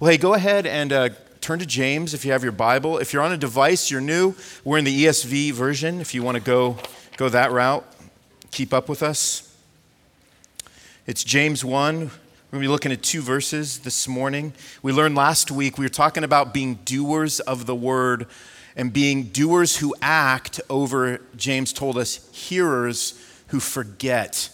Well, hey, go ahead and uh, turn to James if you have your Bible. If you're on a device, you're new. We're in the ESV version. If you want to go, go that route, keep up with us. It's James 1. We're going to be looking at two verses this morning. We learned last week, we were talking about being doers of the word and being doers who act over, James told us, hearers who forget.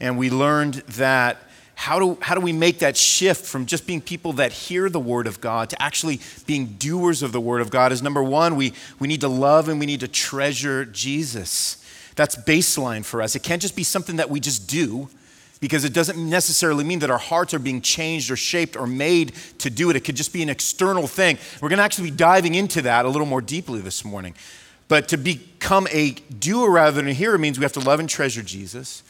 And we learned that how do, how do we make that shift from just being people that hear the Word of God to actually being doers of the Word of God? Is number one, we, we need to love and we need to treasure Jesus. That's baseline for us. It can't just be something that we just do because it doesn't necessarily mean that our hearts are being changed or shaped or made to do it. It could just be an external thing. We're going to actually be diving into that a little more deeply this morning. But to become a doer rather than a hearer means we have to love and treasure Jesus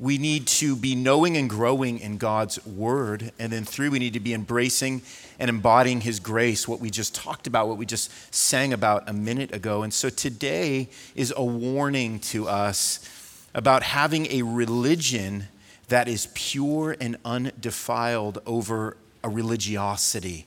we need to be knowing and growing in God's word. And then, three, we need to be embracing and embodying His grace, what we just talked about, what we just sang about a minute ago. And so, today is a warning to us about having a religion that is pure and undefiled over a religiosity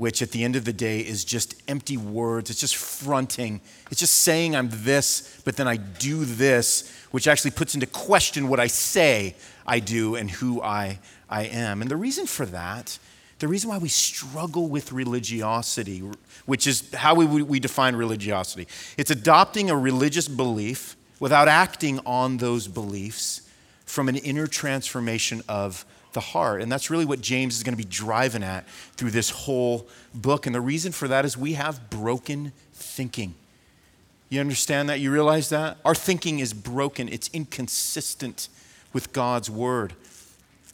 which at the end of the day is just empty words. It's just fronting. It's just saying I'm this, but then I do this, which actually puts into question what I say I do and who I, I am. And the reason for that, the reason why we struggle with religiosity, which is how we, we define religiosity, it's adopting a religious belief without acting on those beliefs from an inner transformation of the heart. And that's really what James is going to be driving at through this whole book. And the reason for that is we have broken thinking. You understand that? You realize that? Our thinking is broken, it's inconsistent with God's word.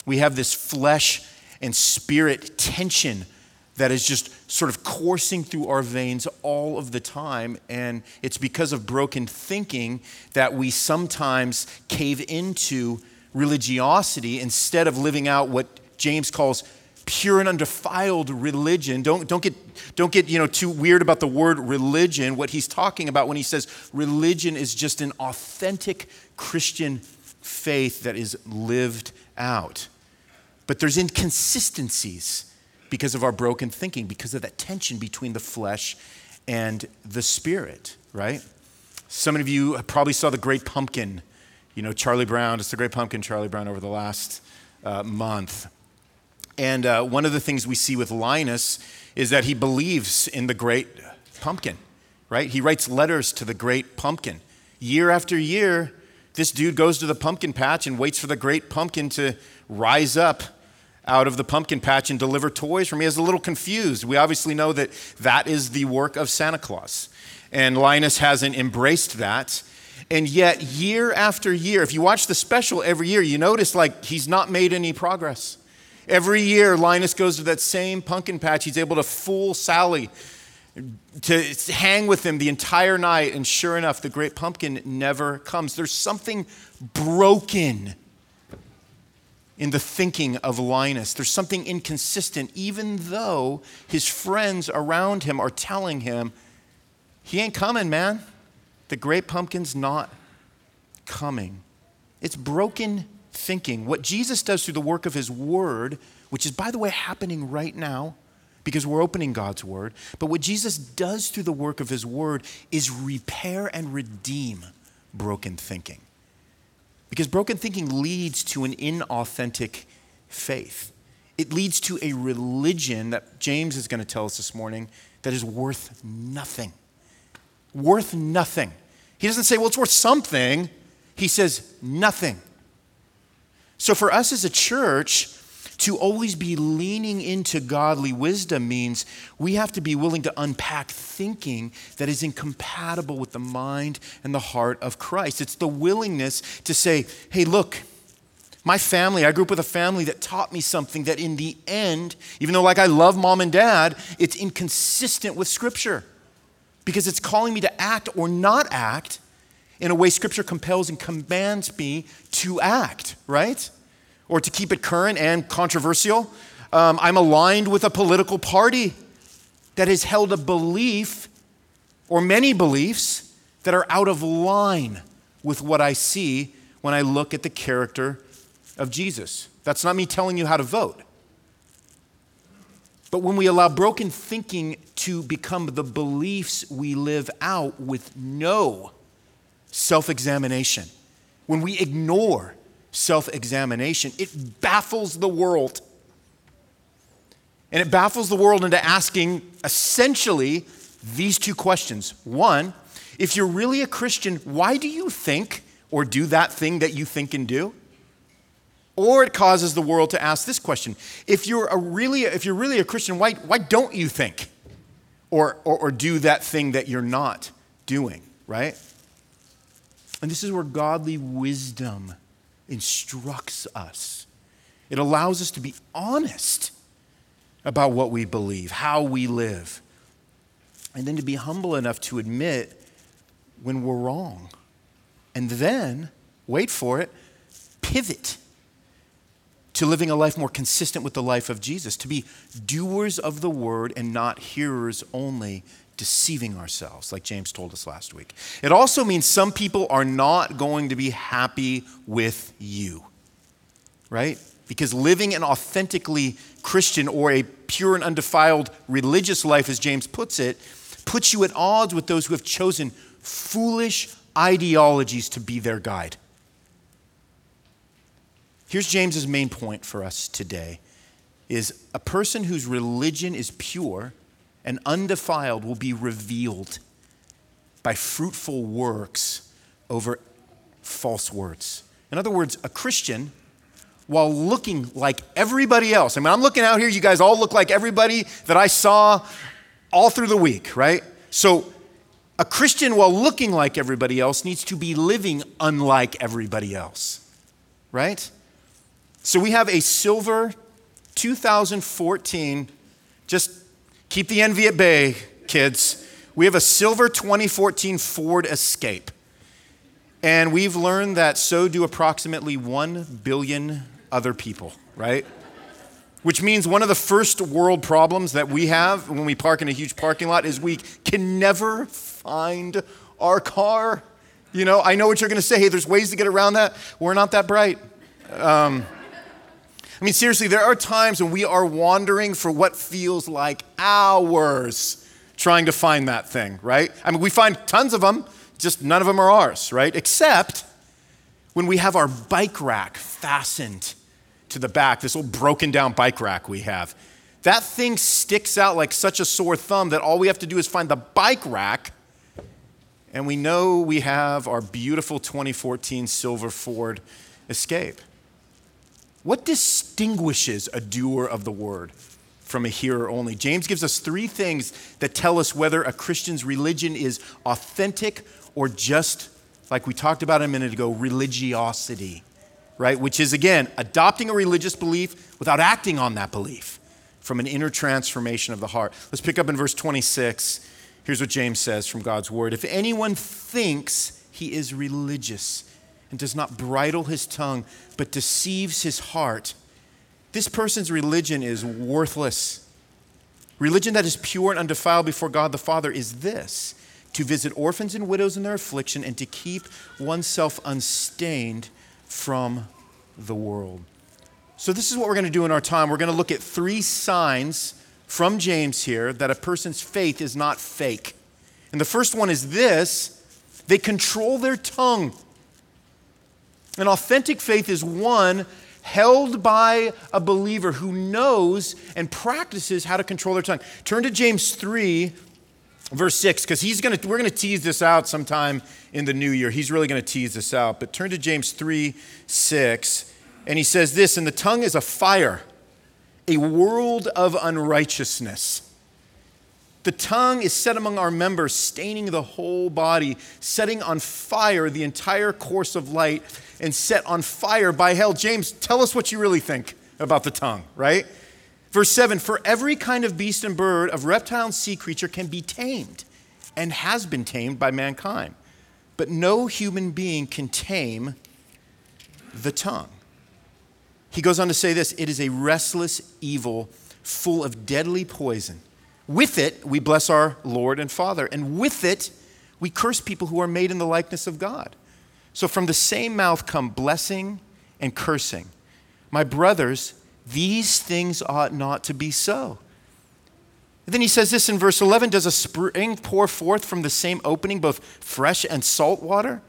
We have this flesh and spirit tension that is just sort of coursing through our veins all of the time. And it's because of broken thinking that we sometimes cave into religiosity instead of living out what James calls pure and undefiled religion. Don't, don't, get, don't get you know, too weird about the word religion. What he's talking about when he says religion is just an authentic Christian faith that is lived out. But there's inconsistencies because of our broken thinking, because of that tension between the flesh and the spirit, right? Some of you probably saw the Great Pumpkin you know, Charlie Brown, just the great pumpkin Charlie Brown over the last uh, month. And uh, one of the things we see with Linus is that he believes in the great pumpkin, right? He writes letters to the great pumpkin. Year after year, this dude goes to the pumpkin patch and waits for the great pumpkin to rise up out of the pumpkin patch and deliver toys for me. He's a little confused. We obviously know that that is the work of Santa Claus. And Linus hasn't embraced that. And yet, year after year, if you watch the special every year, you notice like he's not made any progress. Every year, Linus goes to that same pumpkin patch. He's able to fool Sally to hang with him the entire night. And sure enough, the great pumpkin never comes. There's something broken in the thinking of Linus. There's something inconsistent, even though his friends around him are telling him, he ain't coming, man. The great pumpkin's not coming. It's broken thinking. What Jesus does through the work of his word, which is, by the way, happening right now because we're opening God's word, but what Jesus does through the work of his word is repair and redeem broken thinking. Because broken thinking leads to an inauthentic faith. It leads to a religion that James is going to tell us this morning that is worth nothing worth nothing. He doesn't say, well, it's worth something. He says, nothing. So for us as a church, to always be leaning into godly wisdom means we have to be willing to unpack thinking that is incompatible with the mind and the heart of Christ. It's the willingness to say, hey, look, my family, I grew up with a family that taught me something that in the end, even though like I love mom and dad, it's inconsistent with Scripture because it's calling me to act or not act in a way Scripture compels and commands me to act, right? Or to keep it current and controversial. Um, I'm aligned with a political party that has held a belief or many beliefs that are out of line with what I see when I look at the character of Jesus. That's not me telling you how to vote. But when we allow broken thinking to become the beliefs we live out with no self examination, when we ignore self examination, it baffles the world. And it baffles the world into asking essentially these two questions. One, if you're really a Christian, why do you think or do that thing that you think and do? Or it causes the world to ask this question if you're, a really, if you're really a Christian, why, why don't you think or, or, or do that thing that you're not doing, right? And this is where godly wisdom instructs us. It allows us to be honest about what we believe, how we live, and then to be humble enough to admit when we're wrong. And then, wait for it, pivot to living a life more consistent with the life of Jesus, to be doers of the word and not hearers only, deceiving ourselves, like James told us last week. It also means some people are not going to be happy with you, right? Because living an authentically Christian or a pure and undefiled religious life, as James puts it, puts you at odds with those who have chosen foolish ideologies to be their guide. Here's James's main point for us today is a person whose religion is pure and undefiled will be revealed by fruitful works over false words. In other words, a Christian while looking like everybody else. I mean, I'm looking out here, you guys all look like everybody that I saw all through the week, right? So, a Christian, while looking like everybody else, needs to be living unlike everybody else, right? So we have a silver 2014, just keep the envy at bay, kids. We have a silver 2014 Ford Escape. And we've learned that so do approximately 1 billion other people, right? Which means one of the first world problems that we have when we park in a huge parking lot is we can never find our car. You know, I know what you're going to say. Hey, there's ways to get around that. We're not that bright. Um, I mean, seriously, there are times when we are wandering for what feels like hours trying to find that thing, right? I mean, we find tons of them, just none of them are ours, right? Except when we have our bike rack fastened to the back, this old broken down bike rack we have. That thing sticks out like such a sore thumb that all we have to do is find the bike rack, and we know we have our beautiful 2014 silver Ford Escape. What distinguishes a doer of the word from a hearer only? James gives us three things that tell us whether a Christian's religion is authentic or just, like we talked about a minute ago, religiosity, right? Which is, again, adopting a religious belief without acting on that belief from an inner transformation of the heart. Let's pick up in verse 26. Here's what James says from God's word If anyone thinks he is religious, and does not bridle his tongue, but deceives his heart, this person's religion is worthless. Religion that is pure and undefiled before God the Father is this to visit orphans and widows in their affliction and to keep oneself unstained from the world. So, this is what we're going to do in our time. We're going to look at three signs from James here that a person's faith is not fake. And the first one is this they control their tongue. An authentic faith is one held by a believer who knows and practices how to control their tongue. Turn to James 3, verse 6, because he's gonna we're gonna tease this out sometime in the new year. He's really gonna tease this out. But turn to James 3, 6, and he says this, and the tongue is a fire, a world of unrighteousness. The tongue is set among our members, staining the whole body, setting on fire the entire course of light, and set on fire by hell. James, tell us what you really think about the tongue, right? Verse 7 For every kind of beast and bird, of reptile and sea creature can be tamed and has been tamed by mankind. But no human being can tame the tongue. He goes on to say this it is a restless evil full of deadly poison. With it, we bless our Lord and Father, and with it, we curse people who are made in the likeness of God. So from the same mouth come blessing and cursing. My brothers, these things ought not to be so. then he says this in verse 11 Does a spring pour forth from the same opening both fresh and salt water?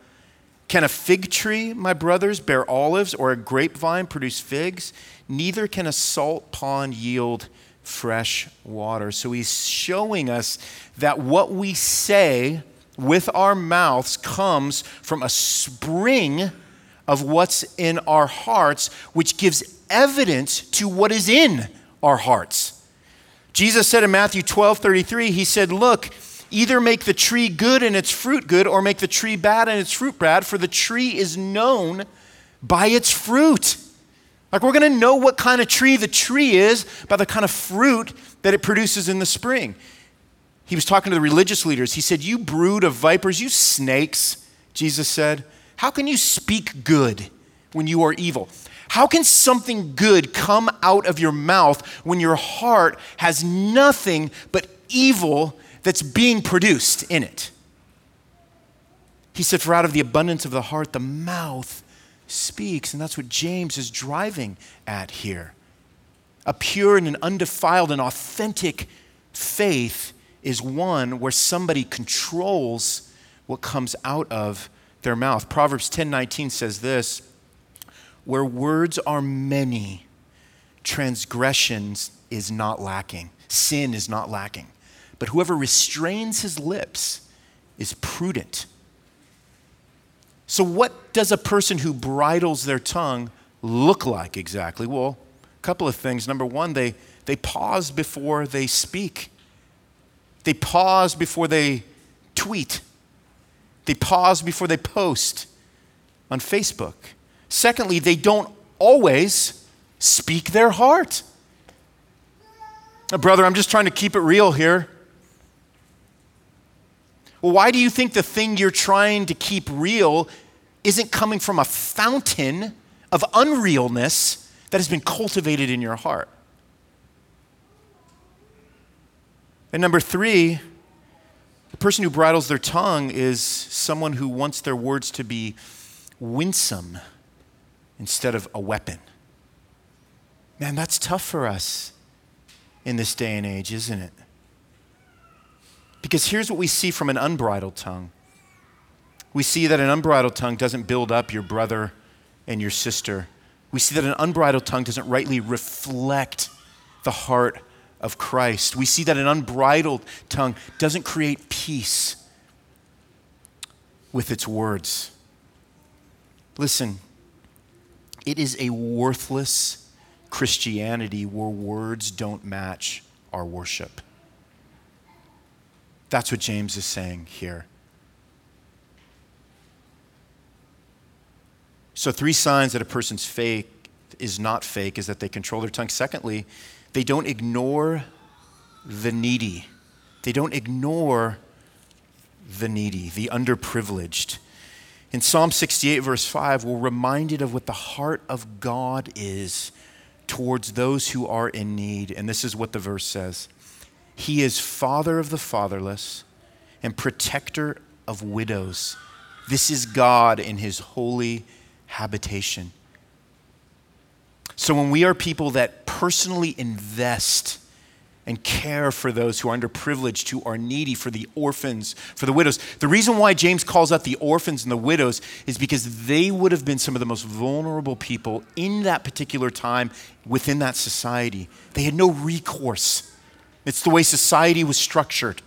Can a fig tree, my brothers, bear olives, or a grapevine produce figs? Neither can a salt pond yield fresh water. So he's showing us that what we say with our mouths comes from a spring of what's in our hearts, which gives evidence to what is in our hearts. Jesus said in Matthew 12 33, He said, Look, either make the tree good and its fruit good, or make the tree bad and its fruit bad, for the tree is known by its fruit. Like we're going to know what kind of tree the tree is by the kind of fruit that it produces in the spring. He was talking to the religious leaders. He said, You brood of vipers, you snakes, Jesus said, how can you speak good when you are evil? How can something good come out of your mouth when your heart has nothing but evil that's being produced in it? He said, For out of the abundance of the heart, the mouth speaks. And that's what James is driving at here. A pure and an undefiled and authentic faith is one where somebody controls what comes out of their mouth. Proverbs 10:19 says this, where words are many, transgressions is not lacking, sin is not lacking. But whoever restrains his lips is prudent. So, what does a person who bridles their tongue look like exactly? Well, a couple of things. Number one, they, they pause before they speak, they pause before they tweet, they pause before they post on Facebook. Secondly, they don't always speak their heart. Now, brother, I'm just trying to keep it real here. Well, why do you think the thing you're trying to keep real isn't coming from a fountain of unrealness that has been cultivated in your heart? And number three, the person who bridles their tongue is someone who wants their words to be winsome instead of a weapon. Man, that's tough for us in this day and age, isn't it? Because here's what we see from an unbridled tongue we see that an unbridled tongue doesn't build up your brother and your sister. We see that an unbridled tongue doesn't rightly reflect the heart of Christ. We see that an unbridled tongue doesn't create peace with its words. Listen, it is a worthless Christianity where words don't match our worship. That's what James is saying here. So, three signs that a person's fake is not fake is that they control their tongue. Secondly, they don't ignore the needy. They don't ignore the needy, the underprivileged. In Psalm 68, verse 5, we're reminded of what the heart of God is towards those who are in need. And this is what the verse says He is father of the fatherless and protector of widows. This is God in his holy habitation. So when we are people that personally invest and care for those who are underprivileged, who are needy, for the orphans, for the widows. The reason why James calls out the orphans and the widows is because they would have been some of the most vulnerable people in that particular time within that society. They had no recourse. It's the way society was structured.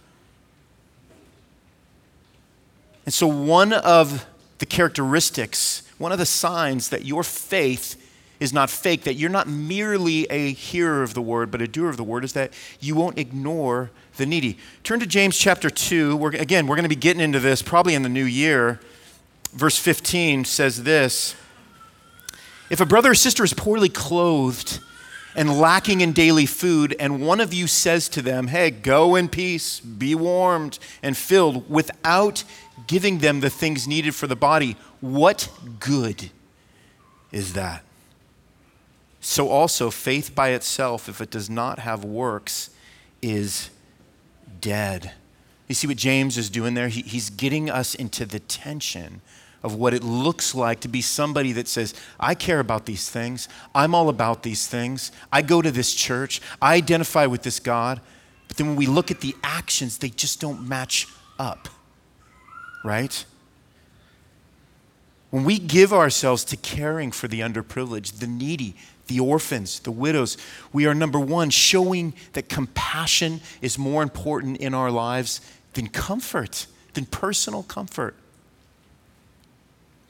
And so, one of the characteristics, one of the signs that your faith is not fake, that you're not merely a hearer of the word, but a doer of the word, is that you won't ignore the needy. Turn to James chapter 2. We're, again, we're going to be getting into this probably in the new year. Verse 15 says this If a brother or sister is poorly clothed and lacking in daily food, and one of you says to them, Hey, go in peace, be warmed and filled, without giving them the things needed for the body, what good is that? So also, faith by itself, if it does not have works, is dead. You see what James is doing there? He, he's getting us into the tension of what it looks like to be somebody that says, I care about these things. I'm all about these things. I go to this church. I identify with this God. But then when we look at the actions, they just don't match up, right? When we give ourselves to caring for the underprivileged, the needy, the orphans, the widows, we are number one, showing that compassion is more important in our lives than comfort, than personal comfort.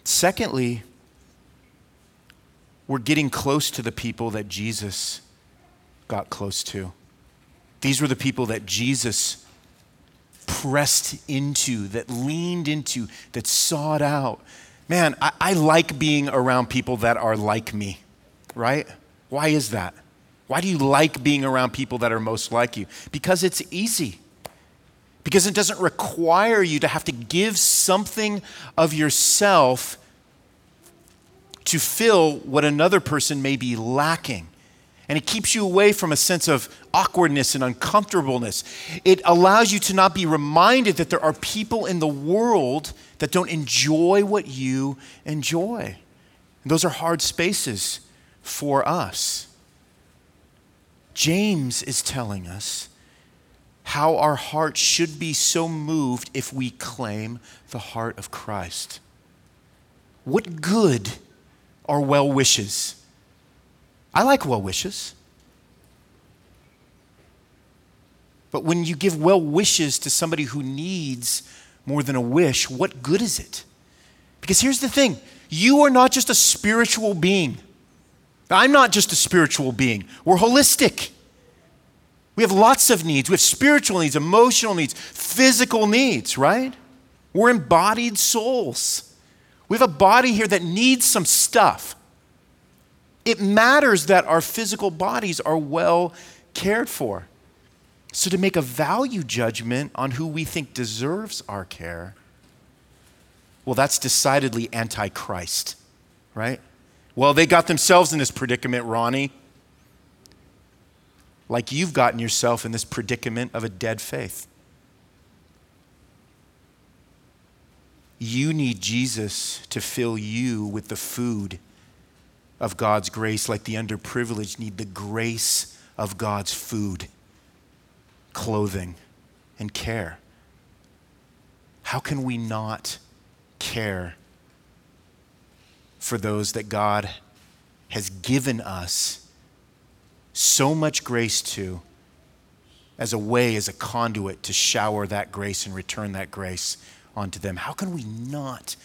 Secondly, we're getting close to the people that Jesus got close to. These were the people that Jesus pressed into, that leaned into, that sought out. Man, I, I, like being around people that are like me, right? Why is that? Why do you like being around people that are most like you? Because it's easy. Because it doesn't require you to have to give something of yourself to fill what another person may be lacking and it keeps you away from a sense of awkwardness and uncomfortableness. It allows you to not be reminded that there are people in the world that don't enjoy what you enjoy. And those are hard spaces for us. James is telling us how our heart should be so moved if we claim the heart of Christ. What good are well wishes? I like well wishes. But when you give well wishes to somebody who needs more than a wish, what good is it? Because here's the thing you are not just a spiritual being. I'm not just a spiritual being, we're holistic. We have lots of needs. We have spiritual needs, emotional needs, physical needs, right? We're embodied souls. We have a body here that needs some stuff. It matters that our physical bodies are well cared for. So, to make a value judgment on who we think deserves our care, well, that's decidedly anti Christ, right? Well, they got themselves in this predicament, Ronnie. Like you've gotten yourself in this predicament of a dead faith. You need Jesus to fill you with the food of God's grace, like the underprivileged need the grace of God's food, clothing, and care. How can we not care for those that God has given us so much grace to as a way, as a conduit to shower that grace and return that grace onto them? How can we not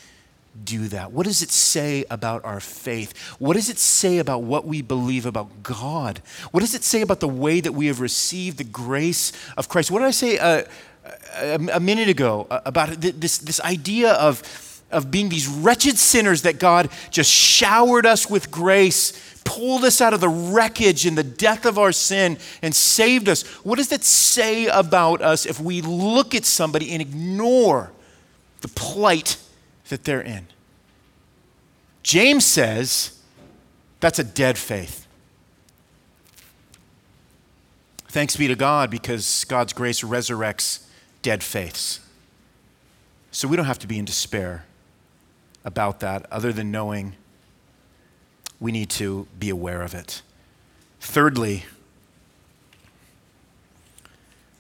do that? What does it say about our faith? What does it say about what we believe about God? What does it say about the way that we have received the grace of Christ? What did I say uh, a, a, minute ago uh, about this, this idea of, of being these wretched sinners that God just showered us with grace? Pulled us out of the wreckage and the death of our sin and saved us. What does that say about us if we look at somebody and ignore the plight that they're in. James says that's a dead faith. Thanks be to God because God's grace resurrects dead faiths. So we don't have to be in despair about that, other than knowing we need to be aware of it. Thirdly,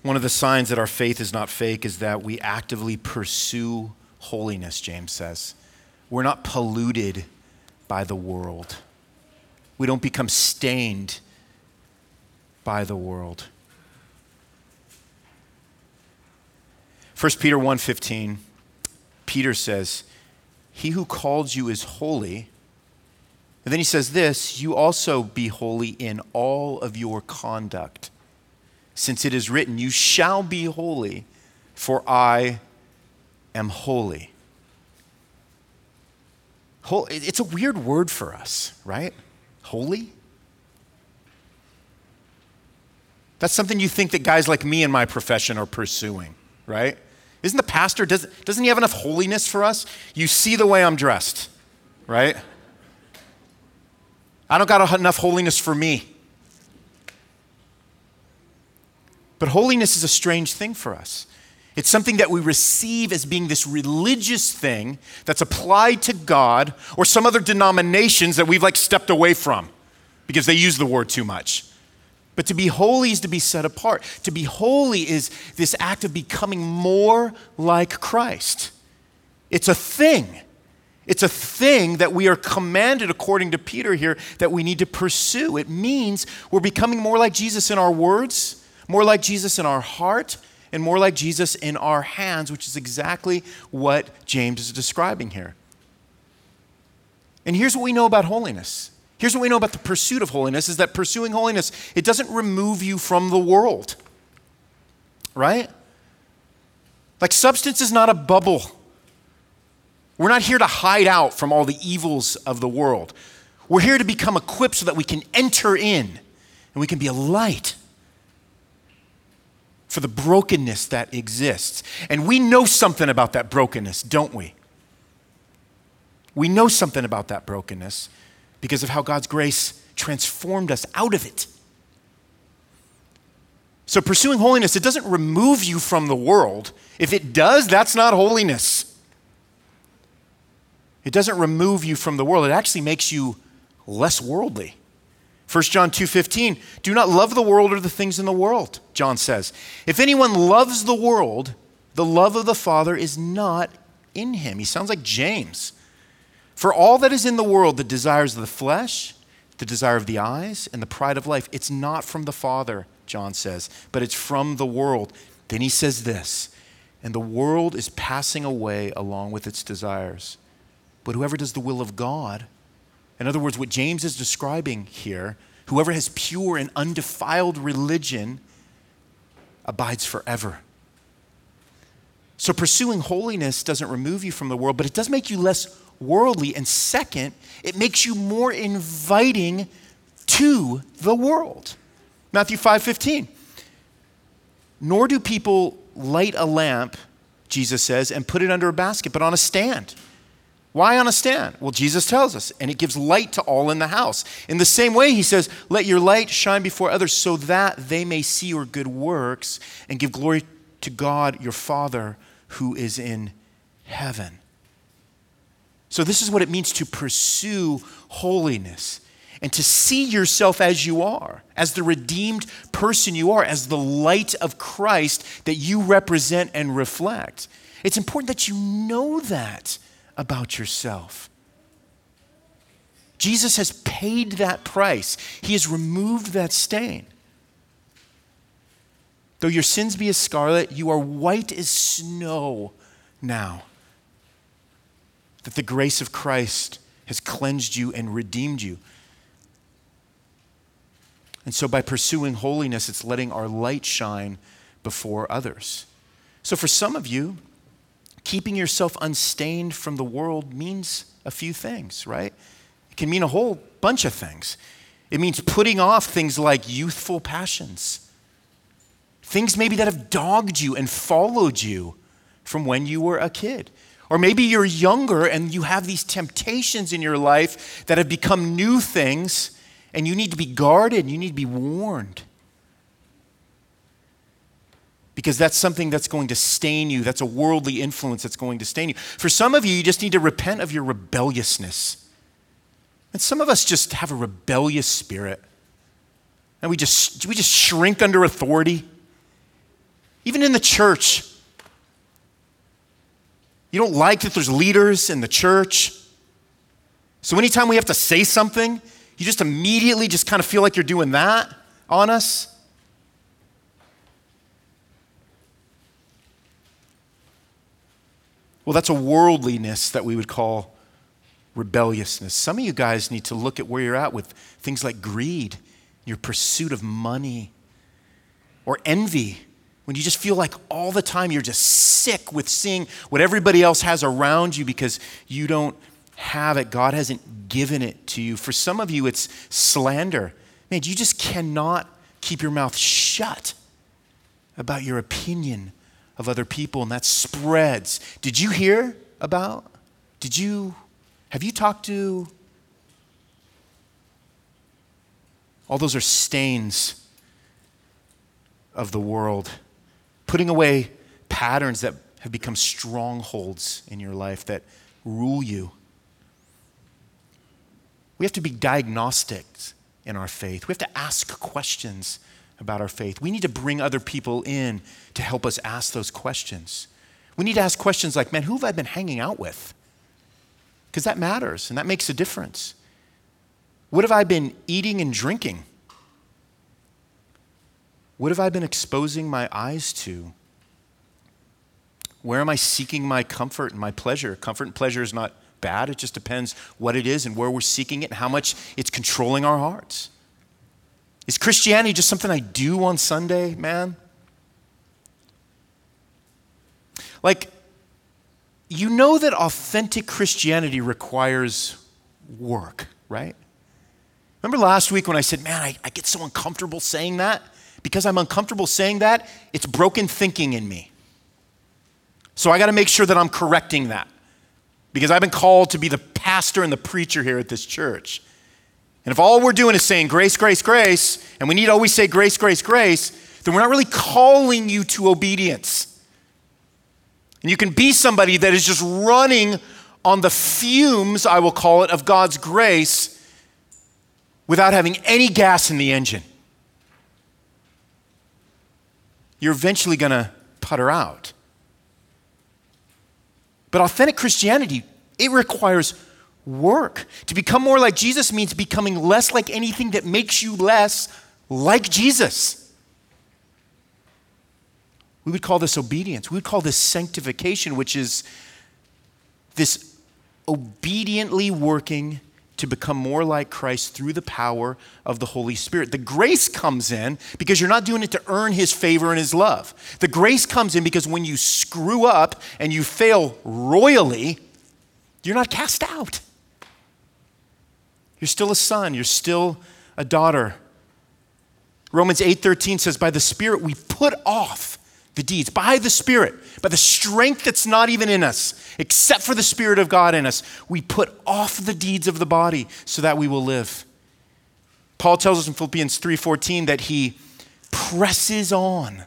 one of the signs that our faith is not fake is that we actively pursue holiness, James says. We're not polluted by the world. We don't become stained by the world. 1 Peter 1:15 Peter says, "He who called you is holy." And then he says this, "You also be holy in all of your conduct, since it is written, you shall be holy, for I am holy. It's a weird word for us, right? Holy? That's something you think that guys like me in my profession are pursuing, right? Isn't the pastor, does, doesn't he have enough holiness for us? You see the way I'm dressed, right? I don't got enough holiness for me. But holiness is a strange thing for us. It's something that we receive as being this religious thing that's applied to God or some other denominations that we've like stepped away from because they use the word too much. But to be holy is to be set apart. To be holy is this act of becoming more like Christ. It's a thing. It's a thing that we are commanded, according to Peter here, that we need to pursue. It means we're becoming more like Jesus in our words, more like Jesus in our heart, and more like Jesus in our hands, which is exactly what James is describing here. And here's what we know about holiness. Here's what we know about the pursuit of holiness is that pursuing holiness, it doesn't remove you from the world. Right? Like substance is not a bubble. We're not here to hide out from all the evils of the world. We're here to become equipped so that we can enter in and we can be a light for the brokenness that exists. And we know something about that brokenness, don't we? We know something about that brokenness because of how God's grace transformed us out of it. So, pursuing holiness, it doesn't remove you from the world. If it does, that's not holiness. It doesn't remove you from the world, it actually makes you less worldly. 1 John 2:15 Do not love the world or the things in the world, John says. If anyone loves the world, the love of the Father is not in him. He sounds like James. For all that is in the world, the desires of the flesh, the desire of the eyes, and the pride of life, it's not from the Father, John says, but it's from the world. Then he says this, and the world is passing away along with its desires. But whoever does the will of God, in other words, what James is describing here, whoever has pure and undefiled religion abides forever. So pursuing holiness doesn't remove you from the world, but it does make you less worldly. And second, it makes you more inviting to the world. Matthew 5 15. Nor do people light a lamp, Jesus says, and put it under a basket, but on a stand. Why on a stand? Well, Jesus tells us, and it gives light to all in the house. In the same way, he says, Let your light shine before others so that they may see your good works and give glory to God your Father who is in heaven. So, this is what it means to pursue holiness and to see yourself as you are, as the redeemed person you are, as the light of Christ that you represent and reflect. It's important that you know that about yourself. Jesus has paid that price, He has removed that stain. Though your sins be as scarlet, you are white as snow now that the grace of Christ has cleansed you and redeemed you. And so, by pursuing holiness, it's letting our light shine before others. So, for some of you, keeping yourself unstained from the world means a few things, right? It can mean a whole bunch of things. It means putting off things like youthful passions, things maybe that have dogged you and followed you from when you were a kid. Or maybe you're younger and you have these temptations in your life that have become new things, and you need to be guarded, you need to be warned. Because that's something that's going to stain you. That's a worldly influence that's going to stain you. For some of you, you just need to repent of your rebelliousness. And some of us just have a rebellious spirit. And we just, we just shrink under authority. Even in the church, you don't like that there's leaders in the church. So anytime we have to say something, you just immediately just kind of feel like you're doing that on us. Well, that's a worldliness that we would call rebelliousness. Some of you guys need to look at where you're at with things like greed, your pursuit of money, or envy when you just feel like all the time you're just sick with seeing what everybody else has around you because you don't have it. God hasn't given it to you. For some of you, it's slander. Man, you just cannot keep your mouth shut about your opinion of other people, and that spreads. Did you hear about? Did you, have you talked to? All those are stains of the world putting away patterns that have become strongholds in your life that rule you. We have to be diagnostics in our faith. We have to ask questions about our faith. We need to bring other people in to help us ask those questions. We need to ask questions like, man, who have I been hanging out with? Because that matters and that makes a difference. What have I been eating and drinking? What have I been exposing my eyes to? Where am I seeking my comfort and my pleasure? Comfort and pleasure is not bad, it just depends what it is and where we're seeking it and how much it's controlling our hearts. Is Christianity just something I do on Sunday, man? Like, you know that authentic Christianity requires work, right? Remember last week when I said, man, I, I get so uncomfortable saying that? Because I'm uncomfortable saying that, it's broken thinking in me. So I got to make sure that I'm correcting that. Because I've been called to be the pastor and the preacher here at this church. And if all we're doing is saying grace, grace, grace, and we need to always say grace, grace, grace, then we're not really calling you to obedience. And you can be somebody that is just running on the fumes, I will call it, of God's grace without having any gas in the engine. You're eventually going to putter out. But authentic Christianity, it requires work. To become more like Jesus means becoming less like anything that makes you less like Jesus. We would call this obedience. We would call this sanctification, which is this obediently working to become more like Christ through the power of the Holy Spirit. The grace comes in because you're not doing it to earn His favor and His love. The grace comes in because when you screw up and you fail royally, you're not cast out. You're still a son, you're still a daughter. Romans 8:13 says by the spirit we put off the deeds by the spirit, by the strength that's not even in us, except for the spirit of God in us. We put off the deeds of the body so that we will live. Paul tells us in Philippians 3:14 that he presses on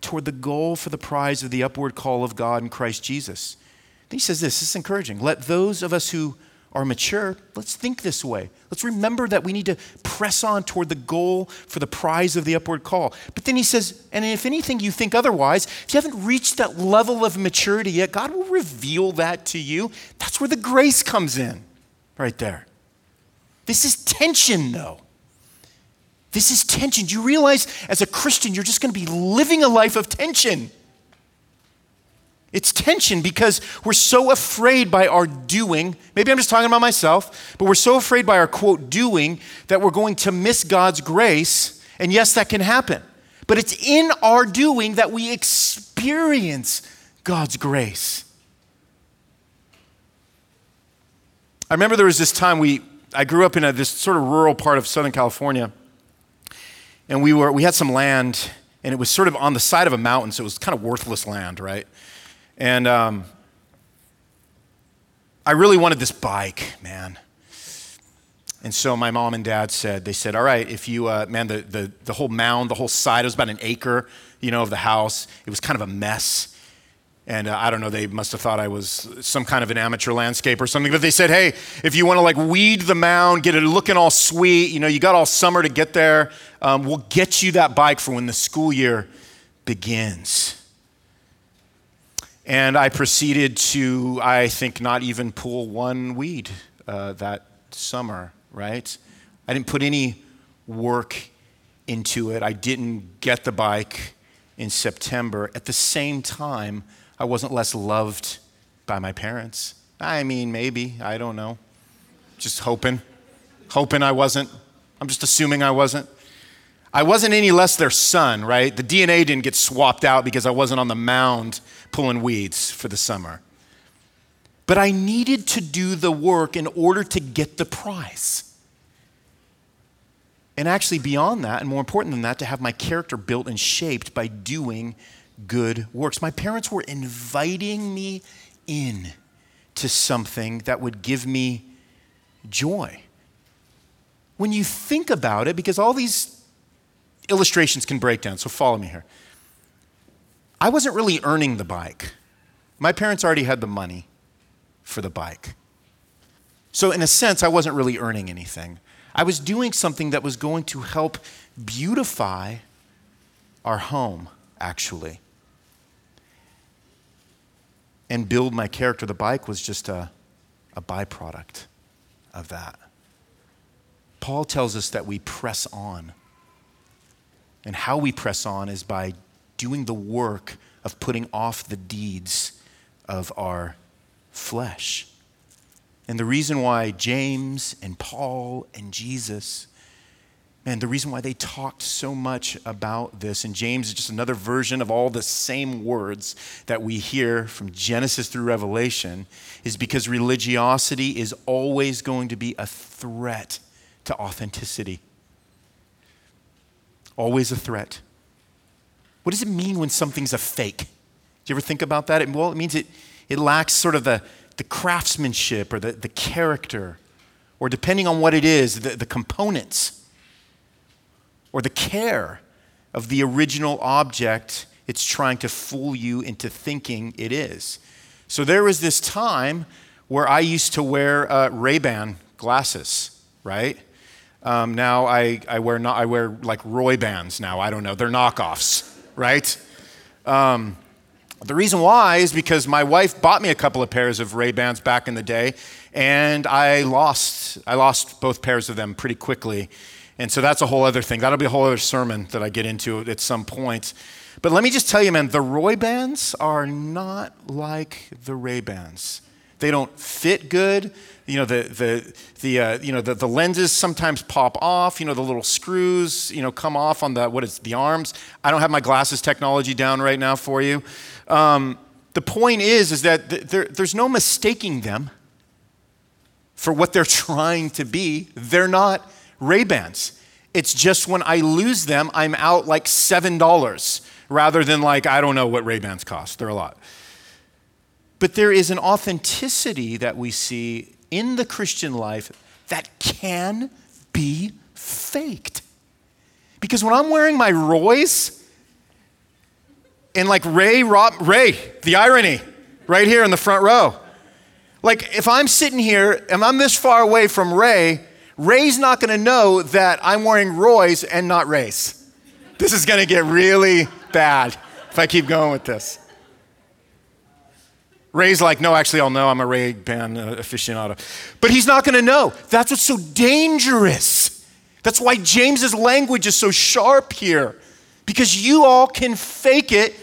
toward the goal for the prize of the upward call of God in Christ Jesus. He says this, this is encouraging. Let those of us who are mature, let's think this way. Let's remember that we need to press on toward the goal for the prize of the upward call. But then he says, and if anything you think otherwise, if you haven't reached that level of maturity yet, God will reveal that to you. That's where the grace comes in, right there. This is tension, though. This is tension. Do you realize as a Christian, you're just going to be living a life of tension? It's tension because we're so afraid by our doing. Maybe I'm just talking about myself, but we're so afraid by our quote doing that we're going to miss God's grace. And yes, that can happen. But it's in our doing that we experience God's grace. I remember there was this time we, I grew up in a, this sort of rural part of Southern California, and we, were, we had some land, and it was sort of on the side of a mountain, so it was kind of worthless land, right? And um, I really wanted this bike, man. And so my mom and dad said, they said, all right, if you, uh, man, the, the, the whole mound, the whole side, it was about an acre, you know, of the house. It was kind of a mess. And uh, I don't know, they must have thought I was some kind of an amateur landscaper or something. But they said, hey, if you want to like weed the mound, get it looking all sweet, you know, you got all summer to get there, um, we'll get you that bike for when the school year begins. And I proceeded to, I think, not even pull one weed uh, that summer, right? I didn't put any work into it. I didn't get the bike in September. At the same time, I wasn't less loved by my parents. I mean, maybe, I don't know. Just hoping. Hoping I wasn't. I'm just assuming I wasn't. I wasn't any less their son, right? The DNA didn't get swapped out because I wasn't on the mound pulling weeds for the summer. But I needed to do the work in order to get the prize. And actually, beyond that, and more important than that, to have my character built and shaped by doing good works. My parents were inviting me in to something that would give me joy. When you think about it, because all these illustrations can break down, so follow me here. I wasn't really earning the bike. My parents already had the money for the bike. So, in a sense, I wasn't really earning anything. I was doing something that was going to help beautify our home, actually, and build my character. The bike was just a, a byproduct of that. Paul tells us that we press on. And how we press on is by doing the work of putting off the deeds of our flesh. And the reason why James and Paul and Jesus, man, the reason why they talked so much about this, and James is just another version of all the same words that we hear from Genesis through Revelation, is because religiosity is always going to be a threat to authenticity. Always a threat. What does it mean when something's a fake? Do you ever think about that? Well, it means it, it lacks sort of the, the craftsmanship or the, the character, or depending on what it is, the, the components, or the care of the original object it's trying to fool you into thinking it is. So there was this time where I used to wear uh, Ray-Ban glasses, right? Um, now I, I, wear not, I wear like Roy-Bans now. I don't know. They're knockoffs, right? Um, the reason why is because my wife bought me a couple of pairs of Ray-Bans back in the day, and I lost, I lost both pairs of them pretty quickly. And so that's a whole other thing. That'll be a whole other sermon that I get into at some point. But let me just tell you, man, the Ray-Bans are not like the Ray-Bans. They don't fit good. You know, the, the, the, uh, you know, the, the lenses sometimes pop off. You know, the little screws, you know, come off on the, what is the arms. I don't have my glasses technology down right now for you. Um, the point is, is that th- there, there's no mistaking them for what they're trying to be. They're not Ray-Bans. It's just when I lose them, I'm out like $7 rather than like, I don't know what Ray-Bans cost. They're a lot. But there is an authenticity that we see in the Christian life that can be faked. Because when I'm wearing my Roy's, and like Ray, Rob, Ray, the irony, right here in the front row. Like if I'm sitting here and I'm this far away from Ray, Ray's not going to know that I'm wearing Roy's and not Ray's. This is going to get really bad if I keep going with this. Ray's like, no, actually, I'll know I'm a Ray Ban uh, aficionado. But he's not going to know. That's what's so dangerous. That's why James's language is so sharp here because you all can fake it.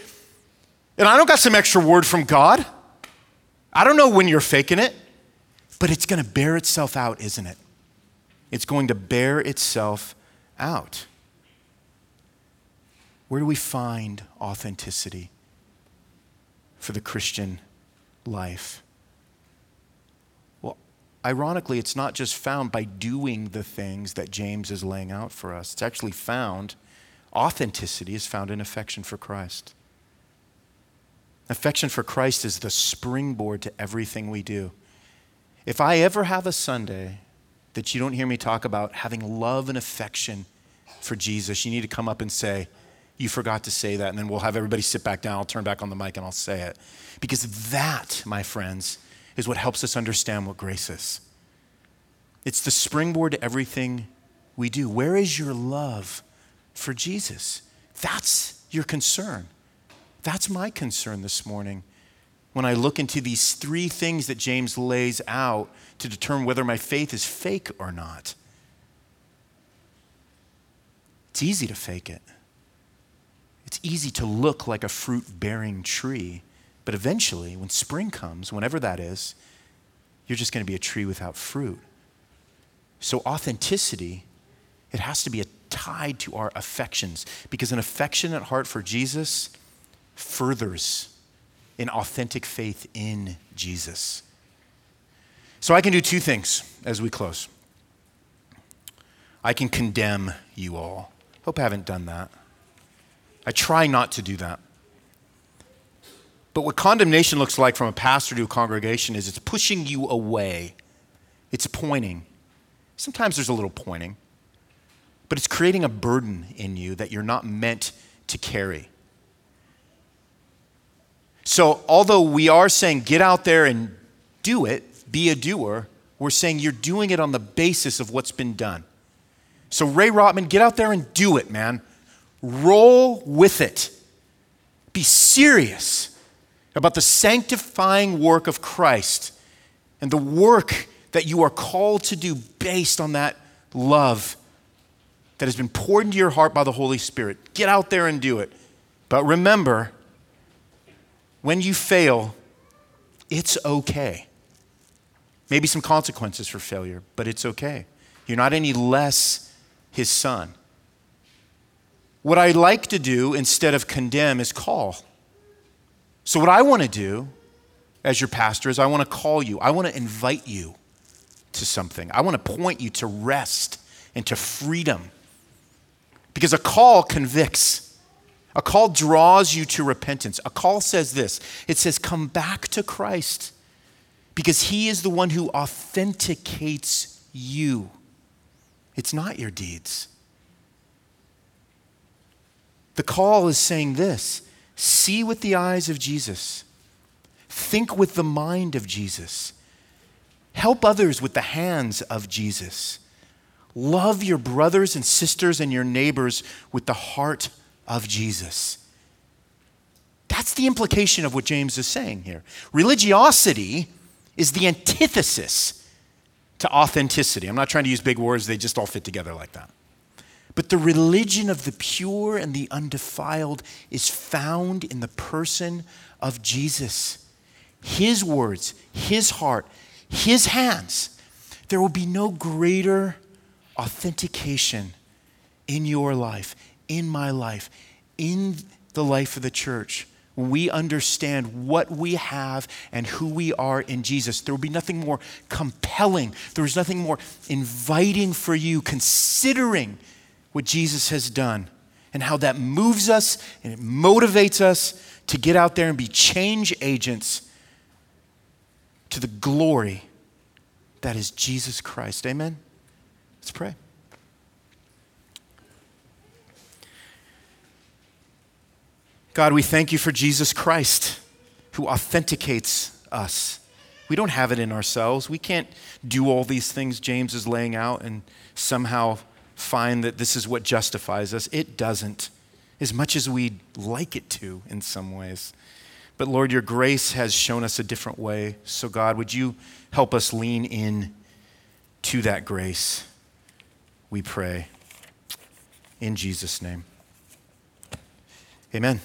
And I don't got some extra word from God. I don't know when you're faking it, but it's going to bear itself out, isn't it? It's going to bear itself out. Where do we find authenticity for the Christian life? Well, ironically, it's not just found by doing the things that James is laying out for us, it's actually found Authenticity is found in affection for Christ. Affection for Christ is the springboard to everything we do. If I ever have a Sunday that you don't hear me talk about having love and affection for Jesus, you need to come up and say, You forgot to say that. And then we'll have everybody sit back down. I'll turn back on the mic and I'll say it. Because that, my friends, is what helps us understand what grace is. It's the springboard to everything we do. Where is your love? for Jesus. That's your concern. That's my concern this morning when I look into these three things that James lays out to determine whether my faith is fake or not. It's easy to fake it. It's easy to look like a fruit bearing tree, but eventually, when spring comes, whenever that is, you're just going to be a tree without fruit. So, authenticity, it has to be tied to our affections because an affectionate heart for Jesus furthers an authentic faith in Jesus. So I can do two things as we close. I can condemn you all. Hope I haven't done that. I try not to do that. But what condemnation looks like from a pastor to a congregation is it's pushing you away, it's pointing. Sometimes there's a little pointing but it's creating a burden in you that you're not meant to carry. So, although we are saying get out there and do it, be a doer, we're saying you're doing it on the basis of what's been done. So, Ray Rotman, get out there and do it, man. Roll with it. Be serious about the sanctifying work of Christ and the work that you are called to do based on that love that has been poured into your heart by the Holy Spirit. Get out there and do it. But remember, when you fail, it's okay. Maybe some consequences for failure, but it's okay. You're not any less his son. What I like to do instead of condemn is call. So, what I want to do as your pastor is I want to call you, I want to invite you to something, I want to point you to rest and to freedom. Because a call convicts. A call draws you to repentance. A call says this it says, Come back to Christ because He is the one who authenticates you. It's not your deeds. The call is saying this see with the eyes of Jesus, think with the mind of Jesus, help others with the hands of Jesus, love your brothers and sisters and your neighbors with the heart of Jesus. That's the implication of what James is saying here. Religiosity is the antithesis to authenticity. I'm not trying to use big words, they just all fit together like that. But the religion of the pure and the undefiled is found in the person of Jesus. His words, His heart, His hands. There will be no greater authentication in your life, in my life, in the life of the church we understand what we have and who we are in Jesus, there will be nothing more compelling. There is nothing more inviting for you, considering what Jesus has done and how that moves us and it motivates us to get out there and be change agents to the glory that is Jesus Christ. Amen? Let's pray. God, we thank you for Jesus Christ who authenticates us. We don't have it in ourselves. We can't do all these things James is laying out and somehow find that this is what justifies us. It doesn't, as much as we'd like it to in some ways. But Lord, your grace has shown us a different way. So, God, would you help us lean in to that grace? We pray. In Jesus' name. Amen.